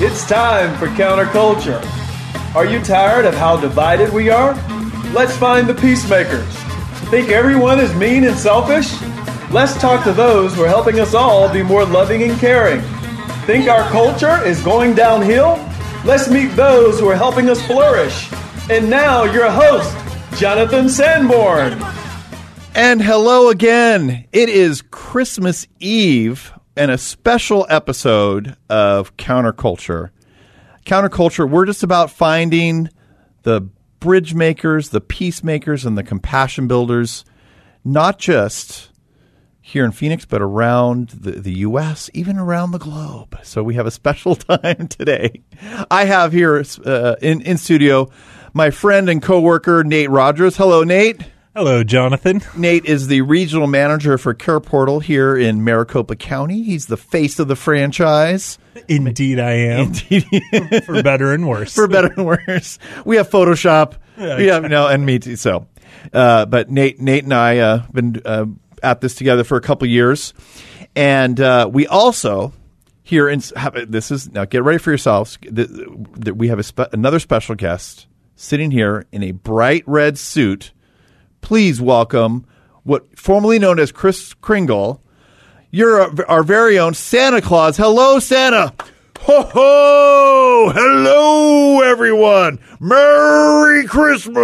It's time for counterculture. Are you tired of how divided we are? Let's find the peacemakers. Think everyone is mean and selfish? Let's talk to those who are helping us all be more loving and caring. Think our culture is going downhill? Let's meet those who are helping us flourish. And now, your host, Jonathan Sanborn. And hello again. It is Christmas Eve and a special episode of Counterculture. Counterculture, we're just about finding the bridge makers, the peacemakers, and the compassion builders, not just here in Phoenix, but around the, the U.S., even around the globe. So we have a special time today. I have here uh, in, in studio my friend and coworker, Nate Rogers. Hello, Nate. Hello, Jonathan. Nate is the regional manager for Care Portal here in Maricopa County. He's the face of the franchise. Indeed, I am. for better and worse. For better and worse. We have Photoshop. Yeah, have no, and me too. So, uh, but Nate, Nate and I uh, been uh, at this together for a couple years, and uh, we also here in have, this is now get ready for yourselves. The, we have spe- another special guest sitting here in a bright red suit please welcome what formerly known as Kris Kringle, you're our, our very own Santa Claus. Hello, Santa. Ho ho! Hello, everyone. Merry Christmas.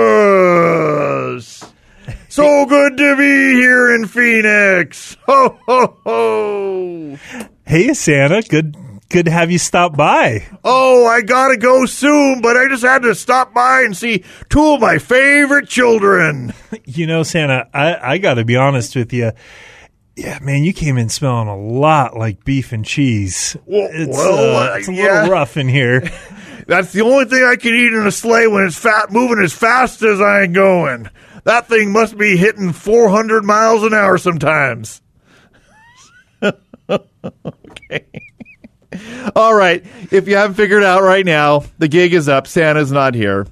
So good to be here in Phoenix. Ho ho ho! Hey, Santa. Good good to have you stop by. Oh, I gotta go soon, but I just had to stop by and see two of my favorite children. You know, Santa, I, I gotta be honest with you. Yeah, man, you came in smelling a lot like beef and cheese. Well, it's, well, uh, it's a yeah. little rough in here. That's the only thing I can eat in a sleigh when it's fat, moving as fast as I'm going. That thing must be hitting 400 miles an hour sometimes. okay. All right. If you haven't figured it out right now, the gig is up. Santa's not here.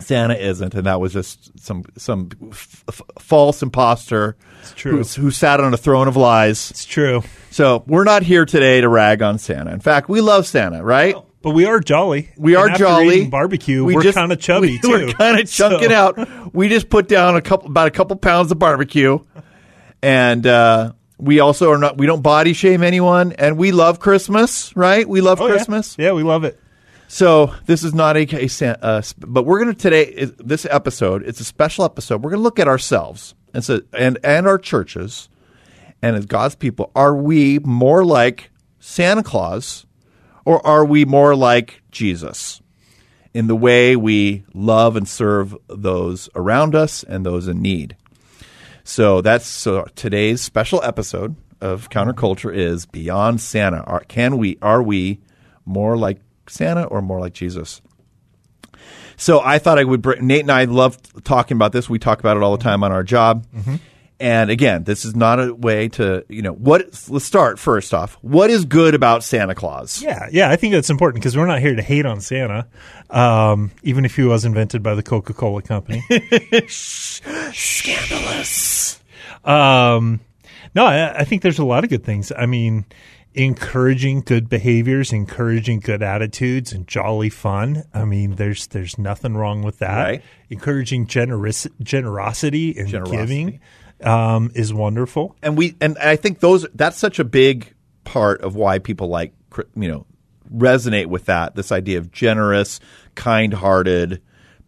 Santa isn't, and that was just some some f- f- false imposter true. Who, who sat on a throne of lies. It's true. So we're not here today to rag on Santa. In fact, we love Santa, right? But we are jolly. We And are after jolly. barbecue. We We are kind of chubby we, too. We're kind of chunking So- out. We just put down a couple, about a couple pounds of barbecue, and uh, we also are not. We don't body shame anyone, and we love Christmas, right? We love Oh. Christmas. Yeah, we love it. So this is not a case, uh, but we're going to today. This episode, it's a special episode. We're going to look at ourselves and so and and our churches, and as God's people, are we more like Santa Claus, or are we more like Jesus in the way we love and serve those around us and those in need? So that's so today's special episode of Counterculture is Beyond Santa. Are, can we are we more like Santa or more like Jesus? So I thought I would bring Nate and I love talking about this. We talk about it all the time on our job. Mm-hmm. And again, this is not a way to, you know, what let's start first off. What is good about Santa Claus? Yeah, yeah, I think that's important because we're not here to hate on Santa, um, even if he was invented by the Coca Cola Company. Scandalous. Um, no, I, I think there's a lot of good things. I mean, encouraging good behaviors, encouraging good attitudes, and jolly fun. I mean, there's there's nothing wrong with that. Right. Encouraging generous generosity and Generosity. giving um, is wonderful. and we and I think those that's such a big part of why people like you know resonate with that this idea of generous, kind-hearted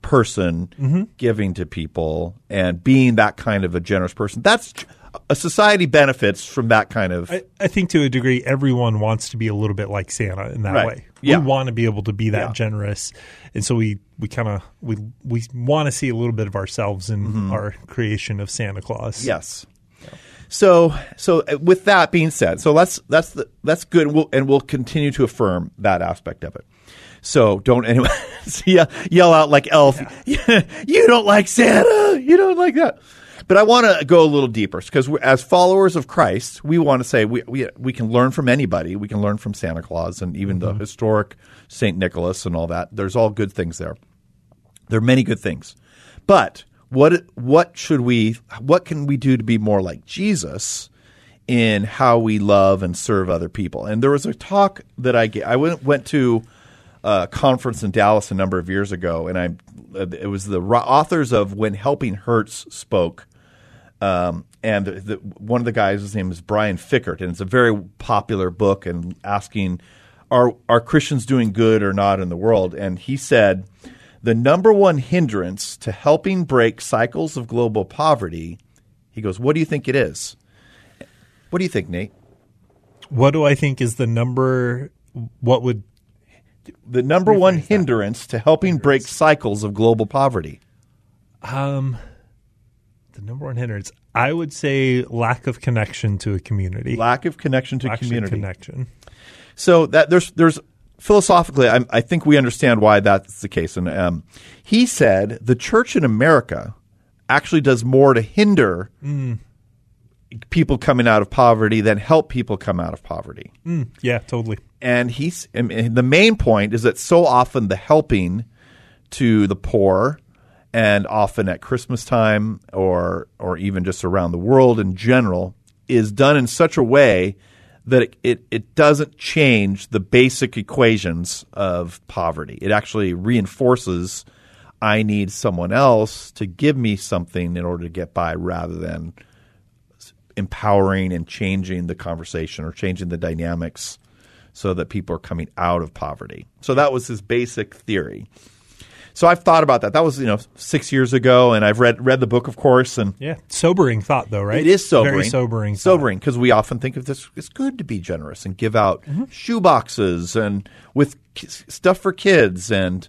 person giving to people and being that kind of a generous person. That's a society benefits from that kind of I, I think to a degree, everyone wants to be a little bit like Santa in that Right. way. Yeah. We want to be able to be that Yeah. generous, and so we we kind of we we want to see a little bit of ourselves in Mm-hmm. our creation of Santa Claus. yes. So, so uh, with that being said, so that's that's the, that's good, and we'll, and we'll continue to affirm that aspect of it. So don't anyone yell, yell out like Elf. you don't like Santa. You don't like that. But I want to go a little deeper because as followers of Christ, we want to say we, we we can learn from anybody. We can learn from Santa Claus and even the mm-hmm. historic Saint Nicholas and all that. There's all good things there. There are many good things, but what what should we what can we do to be more like Jesus in how we love and serve other people? And there was a talk that I I went went to a conference in Dallas a number of years ago, and I it was the authors of When Helping Hurts spoke. Um, and the, one of the guys, his name is Brian Fikkert, and it's a very popular book and asking, are are Christians doing good or not in the world? And he said, the number one hindrance to helping break cycles of global poverty, he goes, what do you think it is? What do you think, Nate? What do I think is the number? What would The number one hindrance to helping break cycles of global poverty. um the number one hindrance? I would say lack of connection to a community. Lack of connection to Lack community. connection. So that there's there's philosophically, I, I think we understand why that's the case. And um, he said the church in America actually does more to hinder people coming out of poverty than help people come out of poverty. Yeah, totally. And he's the main point is that so often the helping to the poor and often at Christmas time or or even just around the world in general is done in such a way that it, it, it doesn't change the basic equations of poverty. It actually reinforces I need someone else to give me something in order to get by rather than empowering and changing the conversation or changing the dynamics so that people are coming out of poverty. So that was his basic theory. So I've thought about that. That was you know six years ago, and I've read read the book, of course, and Yeah, sobering thought though, right? it is sobering, Very sobering. thought. sobering because we often think of this. It's good to be generous and give out Mm-hmm. shoe boxes and with k- stuff for kids and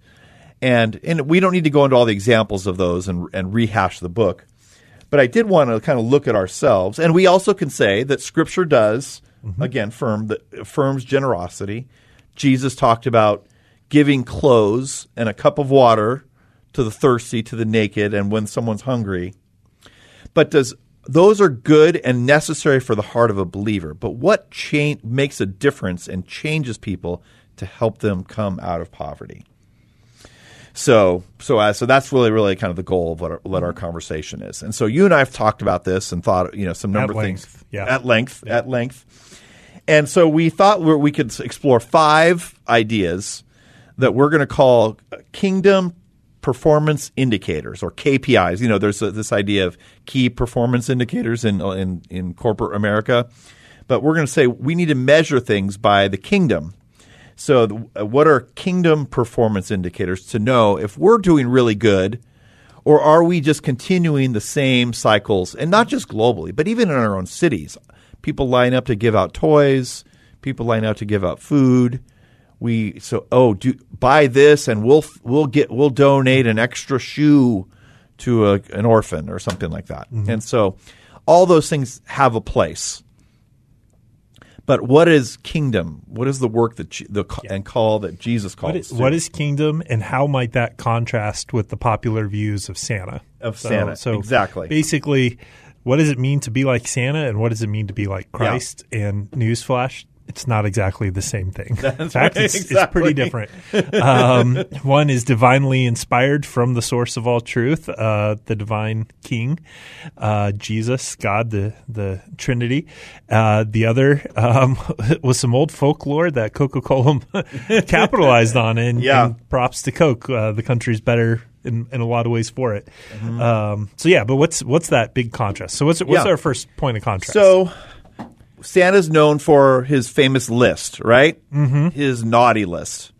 and and we don't need to go into all the examples of those and and rehash the book. But I did want to kind of look at ourselves, and we also can say that Scripture does Mm-hmm. again firm that affirms generosity. Jesus talked about giving clothes and a cup of water to the thirsty, to the naked, and when someone's hungry. But does those are good and necessary for the heart of a believer. But what cha- makes a difference and changes people to help them come out of poverty? So, so, uh, so that's really, really kind of the goal of what our, what our conversation is. And so, you and I have talked about this and thought, you know, some number of length, things yeah. at length, at length. And so, we thought we we could explore five ideas that we're going to call kingdom performance indicators or KPIs. You know, there's a, this idea of key performance indicators in in in corporate America, but we're going to say we need to measure things by the kingdom. So, uh, what are kingdom performance indicators to know if we're doing really good, or are we just continuing the same cycles, and not just globally, but even in our own cities? People line up to give out toys. People line up to give out food. We so oh do buy this and we'll we'll get we'll donate an extra shoe to a, an orphan or something like that. And so all those things have a place. But what is kingdom? What is the work that the and call that Jesus calls? What is, what is kingdom, and how might that contrast with the popular views of Santa? Of Santa, so exactly. Basically, what does it mean to be like Santa, and what does it mean to be like Christ? And newsflash, it's not exactly the same thing. In fact, right, it's, it's pretty different. Um, one is divinely inspired from the source of all truth, uh, the divine King, uh, Jesus, God, the the Trinity. Uh, the other um, was some old folklore that Coca Cola capitalized on, and, Yeah. and props to Coke. Uh, the country's better. In, in a lot of ways for it, Mm-hmm. um, so yeah. But what's what's that big contrast? So what's what's Yeah. our first point of contrast? So Santa's known for his famous list, right? Mm-hmm. His naughty list.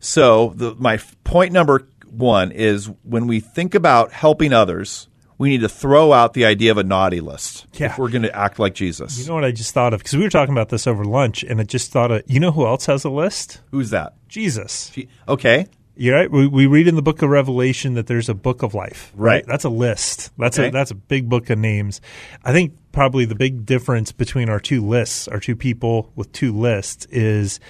So the, my point number one is when we think about helping others, we need to throw out the idea of a naughty list Yeah. if we're going to act like Jesus. You know what I just thought of? Because we were talking about this over lunch, and I just thought of, you know who else has a list? Who's that? Jesus. Okay. You're right. We, we read in the book of Revelation that there's a book of life. Right. That's a list. That's Okay. a that's a big book of names. I think probably the big difference between our two lists, our two people with two lists, is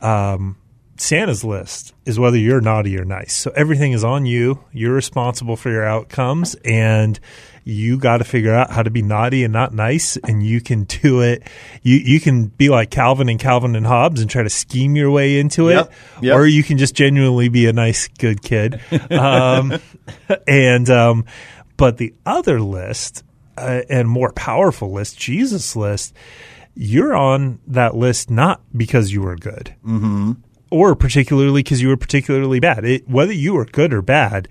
um, Santa's list is whether you're naughty or nice. So everything is on you. You're responsible for your outcomes, and you got to figure out how to be naughty and not nice. And you can do it. You you can be like Calvin and Calvin and Hobbes and try to scheme your way into Yep. it, Yep. or you can just genuinely be a nice, good kid. Um, and um, but the other list uh, and more powerful list, Jesus list, you're on that list not because you were good, mm-hmm. or particularly because you were particularly bad. It, whether you were good or bad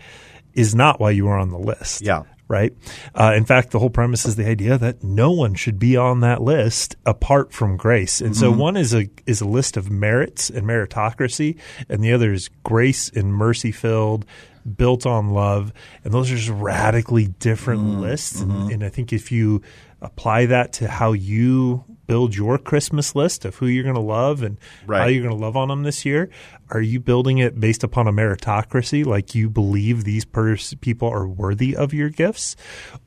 is not why you were on the list. Yeah. Right. Uh, in fact, the whole premise is the idea that no one should be on that list apart from grace. And so mm-hmm. one is a is a list of merits and meritocracy, and the other is grace and mercy filled, built on love. And those are just radically different mm-hmm. lists. And, and I think if you apply that to how you build your Christmas list of who you're going to love and how you're going to love on them this year, are you building it based upon a meritocracy, like you believe these pers- people are worthy of your gifts?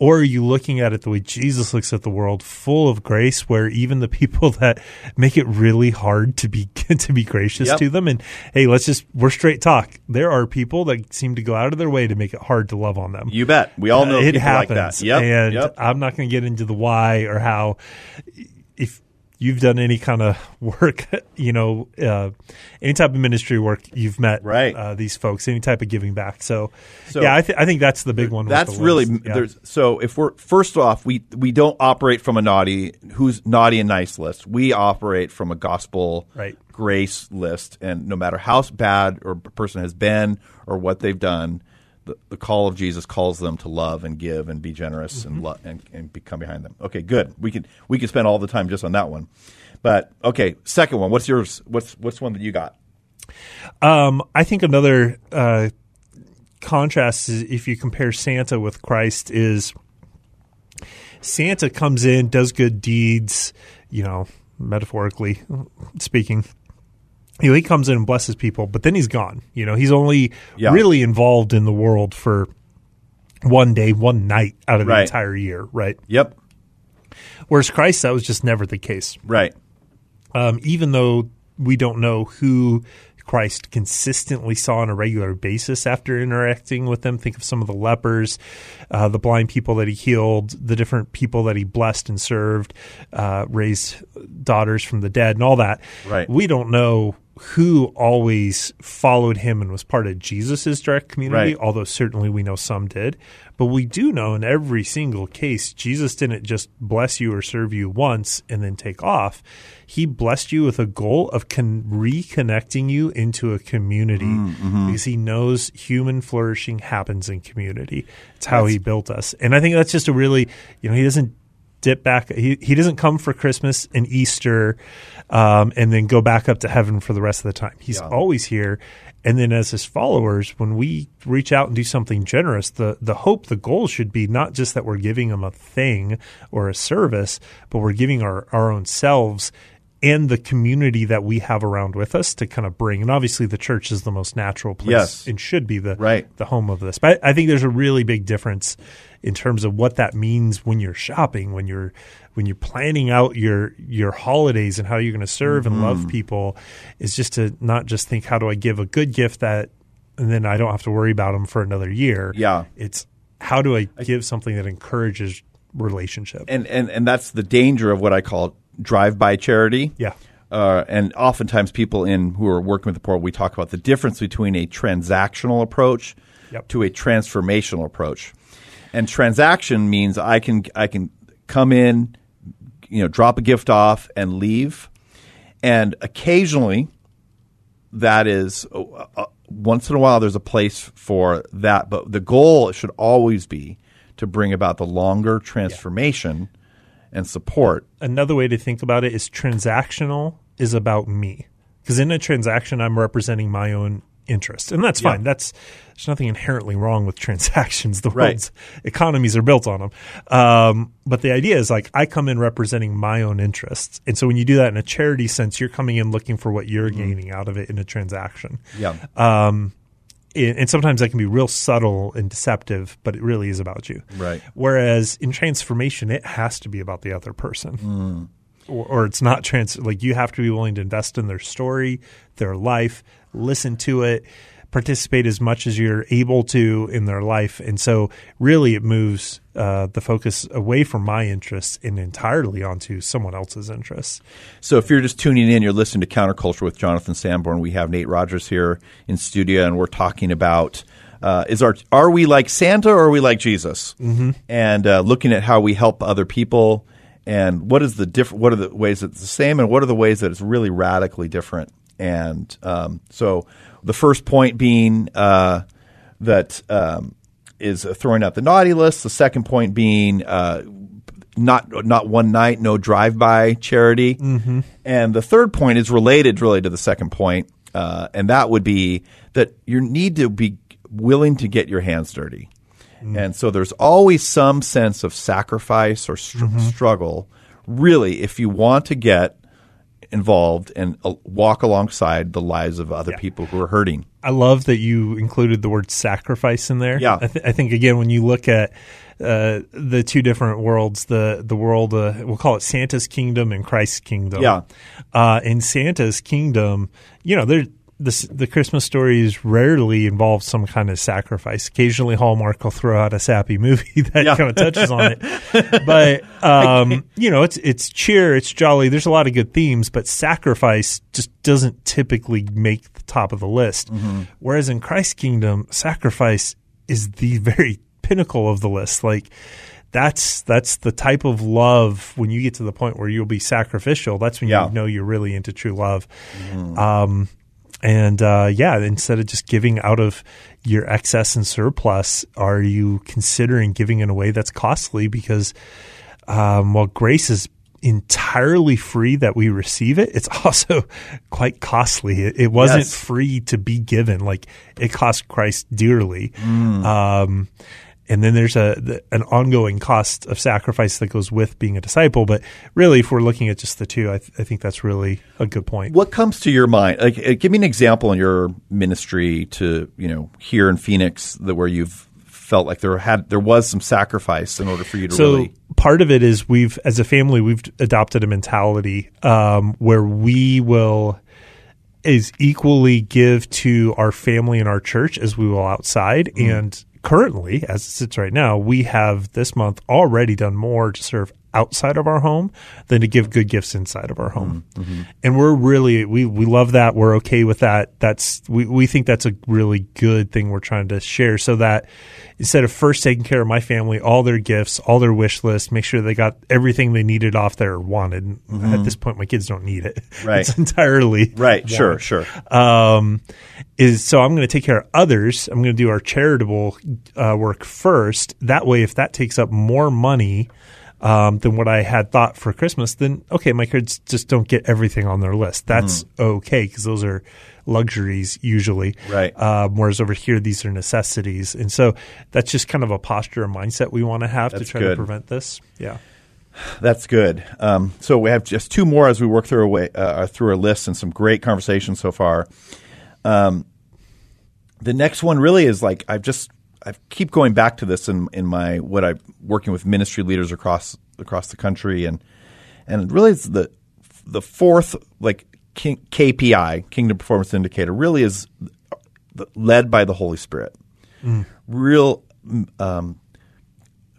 Or are you looking at it the way Jesus looks at the world, full of grace, where even the people that make it really hard to be to be gracious Yep. to them? And hey, let's just we're straight talk. There are people that seem to go out of their way to make it hard to love on them. You bet. We all know Uh, it people happens, like that. Yep. and yep. I'm not going to get into the why or how. If you've done any kind of work, you know, uh, any type of ministry work, you've met Right. uh, these folks, any type of giving back. So, So- yeah, I, th- I think that's the big one. That's the really. Yeah. there's so if we're first off we we don't operate from a naughty who's naughty and nice list. We operate from a gospel Right. grace list, and no matter how bad or a person has been or what they've done, the, the call of Jesus calls them to love and give and be generous Mm-hmm. and, lo- and and become behind them. Okay, good. We can we can spend all the time just on that one. But okay, second one. What's yours? What's what's one that you got? Um, I think another uh, contrast is if you compare Santa with Christ is Santa comes in, does good deeds, you know, metaphorically speaking. You know, he comes in and blesses people, but then he's gone. You know, he's only Yeah. really involved in the world for one day, one night out of the entire year, right? Yep. Whereas Christ, that was just never the case Right. um, even though we don't know who Christ consistently saw on a regular basis after interacting with them. Think of some of the lepers, uh, the blind people that he healed, the different people that he blessed and served, uh, raised daughters from the dead, and all that. Right. We don't know who always followed him and was part of Jesus's direct community, Right. although certainly we know some did. But we do know in every single case, Jesus didn't just bless you or serve you once and then take off. He blessed you with a goal of con- reconnecting you into a community mm, mm-hmm. because he knows human flourishing happens in community. It's how he built us. And I think that's just a really, you know, he doesn't dip back. He, he doesn't come for Christmas and Easter um, and then go back up to heaven for the rest of the time. He's always here. And then as his followers, when we reach out and do something generous, the, the hope, the goal should be not just that we're giving them a thing or a service, but we're giving our, our own selves and the community that we have around with us to kind of bring. And obviously the church is the most natural place Yes. and should be the Right. the home of this. But I think there's a really big difference in terms of what that means when you're shopping, when you're when you're planning out your your holidays and how you're going to serve and Mm-hmm. love people is just to not just think how do I give a good gift that and then I don't have to worry about them for another year. Yeah. It's how do I give something that encourages relationship? and and and that's the danger of what I call drive-by charity. Yeah. Uh, and oftentimes, people in who are working with the poor, we talk about the difference between a transactional approach Yep. to a transformational approach. And transaction means I can I can come in, you know, drop a gift off and leave. And occasionally, that is uh, uh, once in a while there's a place for that, but the goal should always be to bring about the longer transformation and support. another way to think about it is transactional is about me because in a transaction i'm representing my own interest and that's fine that's there's nothing inherently wrong with transactions the Right. world's economies are built on them um, but the idea is like i come in representing my own interests and so when you do that in a charity sense you're coming in looking for what you're gaining out of it in a transaction Yeah. um, and and sometimes that can be real subtle and deceptive, but it really is about you. Right. Whereas in transformation, it has to be about the other person. Mm. Or, or it's not trans like you have to be willing to invest in their story, their life, listen to it, participate as much as you're able to in their life. And so really it moves uh, the focus away from my interests and entirely onto someone else's interests. So if you're just tuning in, you're listening to Counterculture with Jonathan Sanborn. We have Nate Rogers here in studio, and we're talking about uh, is our are we like Santa or are we like Jesus? Mm-hmm. And uh, looking at how we help other people, and what is the diff- What are the ways that it's the same, and what are the ways that it's really radically different? And um, so the first point being uh, that um, is throwing out the naughty list. The second point being uh, not not one night, no drive by charity. Mm-hmm. And the third point is related really to the second point, uh, and that would be that you need to be willing to get your hands dirty. And so there's always some sense of sacrifice or str- struggle, really, if you want to get involved and uh, walk alongside the lives of other people who are hurting. I love that you included the word sacrifice in there. Yeah. I, th- I think again when you look at uh, the two different worlds, the the world uh, we'll call it Santa's kingdom and Christ's kingdom. Yeah. Uh, in Santa's kingdom, you know, there the the Christmas stories rarely involve some kind of sacrifice. Occasionally, Hallmark will throw out a sappy movie that Yeah. kind of touches on it, but um, you know, it's it's cheer, it's jolly. There's a lot of good themes, but sacrifice just doesn't typically make the top of the list. Whereas in Christ's kingdom, sacrifice is the very pinnacle of the list. Like that's that's the type of love when you get to the point where you'll be sacrificial. That's when Yeah. you know you're really into true love. Um, and uh, yeah, instead of just giving out of your excess and surplus, are you considering giving in a way that's costly? Because um, while grace is entirely free that we receive it, it's also quite costly. It, it wasn't Yes. free to be given; like it cost Christ dearly. Um, and then there's a the, an ongoing cost of sacrifice that goes with being a disciple. But really, if we're looking at just the two, I, th- I think that's really a good point. What comes to your mind? Like, uh, give me an example in your ministry to you know here in Phoenix that where you've felt like there had there was some sacrifice in order for you to so really part of it is we've as a family we've adopted a mentality um, where we will is equally give to our family and our church as we will outside and currently as it sits right now we have this month already done more to serve outside of our home than to give good gifts inside of our home. And we're really we we love that. We're okay with that. That's we, we think that's a really good thing we're trying to share so that instead of first taking care of my family all their gifts all their wish list make sure they got everything they needed off their wanted. At this point my kids don't need it. Right. it's entirely right. Sure sure. Um, is so I'm going to take care of others. I'm going to do our charitable uh, work first. That way, if that takes up more money um, than what I had thought for Christmas, then okay, my kids just don't get everything on their list. That's Mm-hmm. okay because those are luxuries usually. Right. Um, whereas over here, these are necessities, and so that's just kind of a posture and mindset we want to have to try good. to prevent this. Yeah. That's good. Um, so we have just two more as we work through a way, uh, through our list and some great conversations so far. Um, the next one really is like I've just I keep going back to this in in my what I'm working with ministry leaders across across the country. And and really it's the the fourth like KPI Kingdom Performance Indicator really is led by the Holy Spirit. Real um,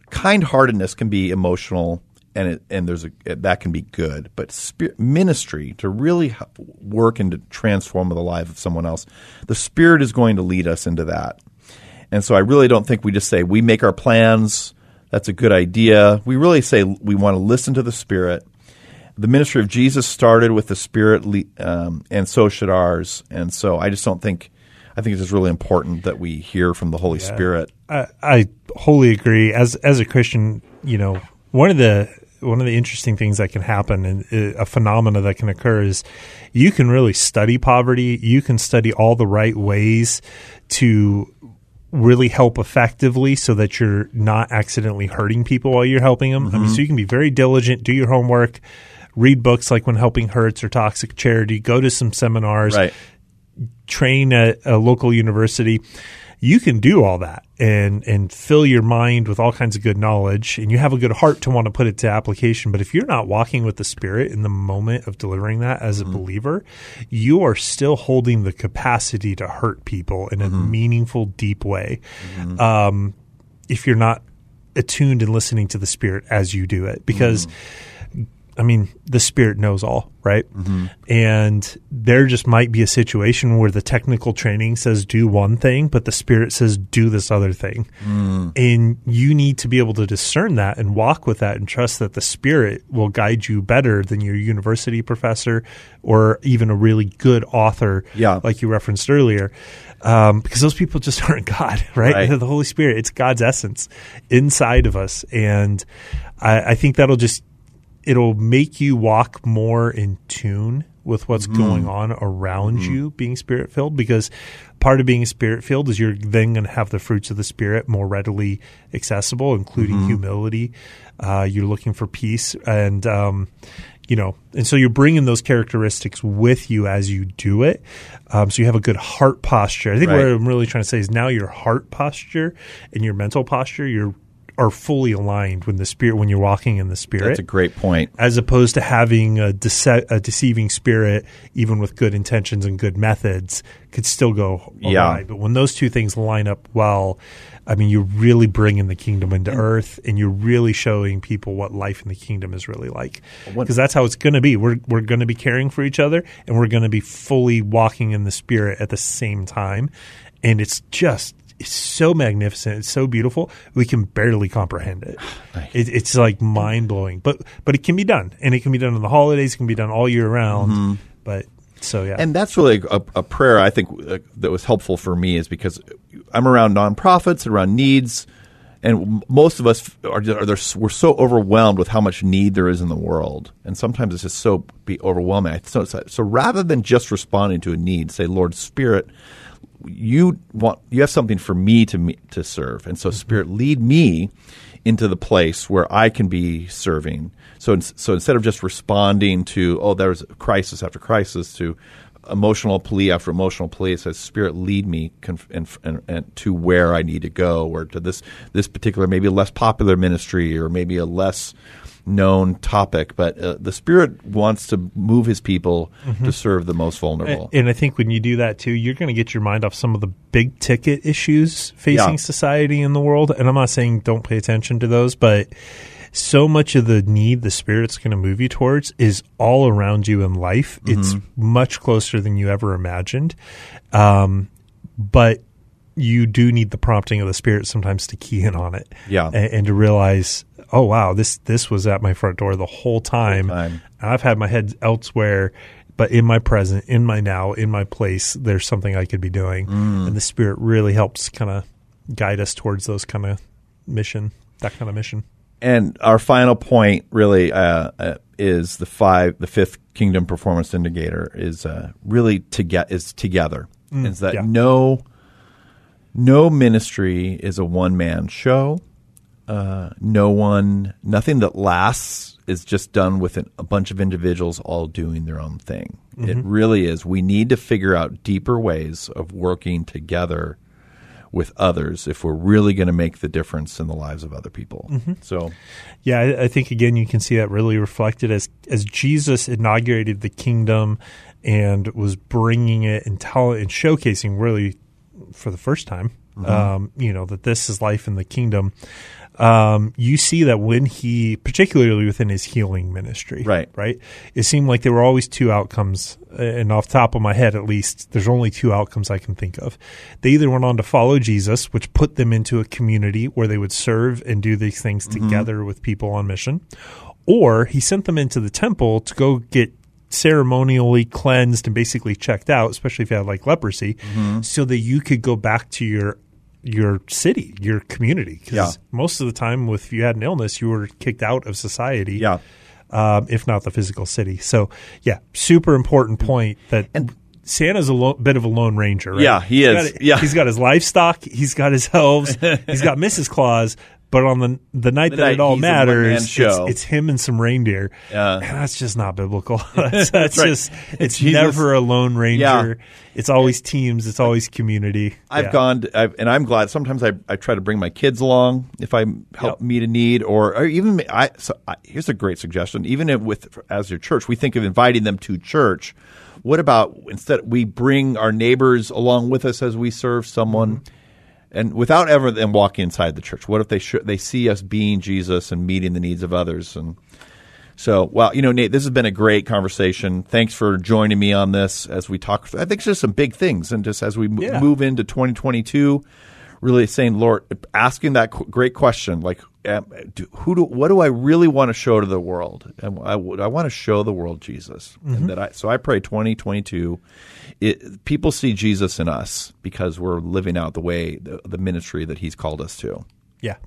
kind heartedness can be emotional and it, and there's a that can be good but spirit, ministry to really work and to transform the life of someone else the spirit is going to lead us into that and so i really don't think we just say we make our plans that's a good idea. We really say we want to listen to the spirit. The ministry of jesus started with the spirit um, and so should ours. And so i just don't think i think it's just really important that we hear from the holy spirit. I, I wholly agree. As as a Christian, you know, one of the one of the interesting things that can happen and uh, a phenomena that can occur is you can really study poverty. You can study all the right ways to really help effectively so that you're not accidentally hurting people while you're helping them. I mean, mm-hmm. so you can be very diligent, do your homework, read books like When Helping Hurts or Toxic Charity, go to some seminars, right train at a local university, you can do all that and and fill your mind with all kinds of good knowledge and you have a good heart to want to put it to application. But if you're not walking with the spirit in the moment of delivering that as a mm-hmm. believer you are still holding the capacity to hurt people in a mm-hmm. meaningful deep way. Mm-hmm. Um, if you're not attuned and listening to the spirit as you do it. Because I mean, the spirit knows all, right? And there just might be a situation where the technical training says do one thing, but the spirit says do this other thing. And you need to be able to discern that and walk with that and trust that the spirit will guide you better than your university professor or even a really good author, Yeah. like you referenced earlier. Um, because those people just aren't God, right? Right. The Holy Spirit, it's God's essence inside of us. And I, I think that'll just it'll make you walk more in tune with what's going on around you being spirit filled because part of being spirit filled is you're then going to have the fruits of the spirit more readily accessible including humility. Uh, you're looking for peace and um, you know and so you're bringing those characteristics with you as you do it. Um, so you have a good heart posture. I think what i'm really trying to say is now your heart posture and your mental posture you're are fully aligned when the spirit when you're walking in the spirit That's a great point. as opposed to having a, dece- a deceiving spirit, even with good intentions and good methods, could still go awry. Yeah. But when those two things line up well, I mean, you're really bringing the kingdom into mm. earth, and you're really showing people what life in the kingdom is really like. Because that's how it's going to be. We're we're going to be caring for each other, and we're going to be fully walking in the spirit at the same time, and it's just. It's so magnificent. It's so beautiful. We can barely comprehend it. it it's like mind blowing, but but it can be done, and it can be done on the holidays. It can be done all year round. But so yeah, And that's really a, a prayer I think uh, that was helpful for me is because I'm around nonprofits, around needs, and most of us are, are there, we're so overwhelmed with how much need there is in the world, and sometimes it's just so be overwhelming. So, so rather than just responding to a need, say, Lord Spirit, you want you have something for me to me, to serve, and so mm-hmm. Spirit, lead me into the place where I can be serving. So, so instead of just responding to oh, there's crisis after crisis, to emotional plea after emotional plea, it says, Spirit, lead me conf- and, and, and to where I need to go, or to this this particular maybe less popular ministry, or maybe a less known topic, but uh, the Spirit wants to move His people to serve the most vulnerable. And I think when you do that too, you're going to get your mind off some of the big ticket issues facing Yeah. society in the world. And I'm not saying don't pay attention to those, but so much of the need the spirit's going to move you towards is all around you in life. It's much closer than you ever imagined. Um, but you do need the prompting of the spirit sometimes to key in on it. Yeah. And, and to realize, oh wow, this this was at my front door the whole time. time. I've had my head elsewhere, but in my present, in my now, in my place, there's something I could be doing. Mm. And the spirit really helps kind of guide us towards those kind of mission, that kind of mission. And our final point really uh, uh, is the five, the fifth kingdom performance indicator is uh, really to get is together. is that yeah. no no ministry is a one man show. Uh, no one, nothing that lasts is just done with an, a bunch of individuals all doing their own thing. It really is. We need to figure out deeper ways of working together with others if we're really going to make the difference in the lives of other people. So, Yeah, I, I think again you can see that really reflected as as Jesus inaugurated the kingdom and was bringing it and telling and showcasing really for the first time, Mm-hmm. um, you know that this is life in the kingdom. Um, you see that when he, particularly within his healing ministry, Right. right, it seemed like there were always two outcomes, uh, and off the top of my head, at least, there's only two outcomes I can think of. They either went on to follow Jesus, which put them into a community where they would serve and do these things mm-hmm. together with people on mission, or he sent them into the temple to go get ceremonially cleansed and basically checked out, especially if you had like leprosy, mm-hmm. so that you could go back to your your city, your community. 'Cause Yeah. most of the time, if you had an illness, you were kicked out of society. Yeah. Um, if not the physical city. So, yeah, super important point that. Santa's a lo- bit of a lone ranger, right? Yeah, he He's is. got- Yeah. he's got his livestock, he's got his elves, he's got Mrs. Claus, But on the the night The that night it all he's a one-man matters, it's, it's him and some reindeer. Yeah. And that's just not biblical. that's that's right. just it's Jesus- never a lone ranger. Yeah. It's always teams. It's always community. I've Yeah. gone, to, I've, and I'm glad. Sometimes I, I try to bring my kids along if I help Yep. meet a need, or, or even I. So I, here's a great suggestion. Even if with as your church, we think of inviting them to church. What about instead we bring our neighbors along with us as we serve someone, mm-hmm. And without ever them walking inside the church? What if they sh- they see us being Jesus and meeting the needs of others and so, well, you know, Nate, this has been a great conversation. Thanks for joining me on this as we talk. I think it's just some big things, and just as we Yeah. move into 2022, really saying, Lord, asking that qu- great question, like, do, who do, what do I really want to show to the world? And I, I want to show the world Jesus, and that I. So I pray 2022, people see Jesus in us because we're living out the way the, the ministry that He's called us to. Yeah,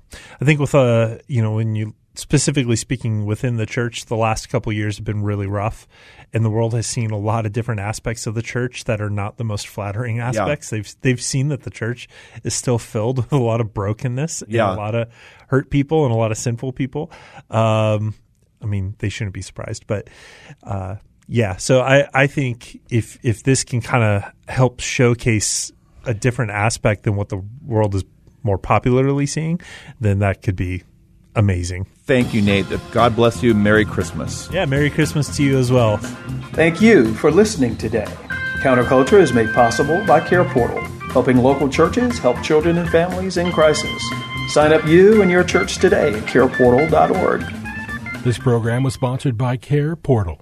I think with uh, you know, when you specifically speaking within the church, the last couple of years have been really rough, and the world has seen a lot of different aspects of the church that are not the most flattering aspects. They've they've seen that the church is still filled with a lot of brokenness, and Yeah. a lot of hurt people, and a lot of sinful people. Um, I mean, they shouldn't be surprised, but. Uh, yeah, so I, I think if if this can kind of help showcase a different aspect than what the world is more popularly seeing, then that could be amazing. Thank you, Nate. God bless you. Merry Christmas. Yeah, Merry Christmas to you as well. Thank you for listening today. Counterculture is made possible by Care Portal, helping local churches help children and families in crisis. Sign up you and your church today at careportal.org. This program was sponsored by Care Portal.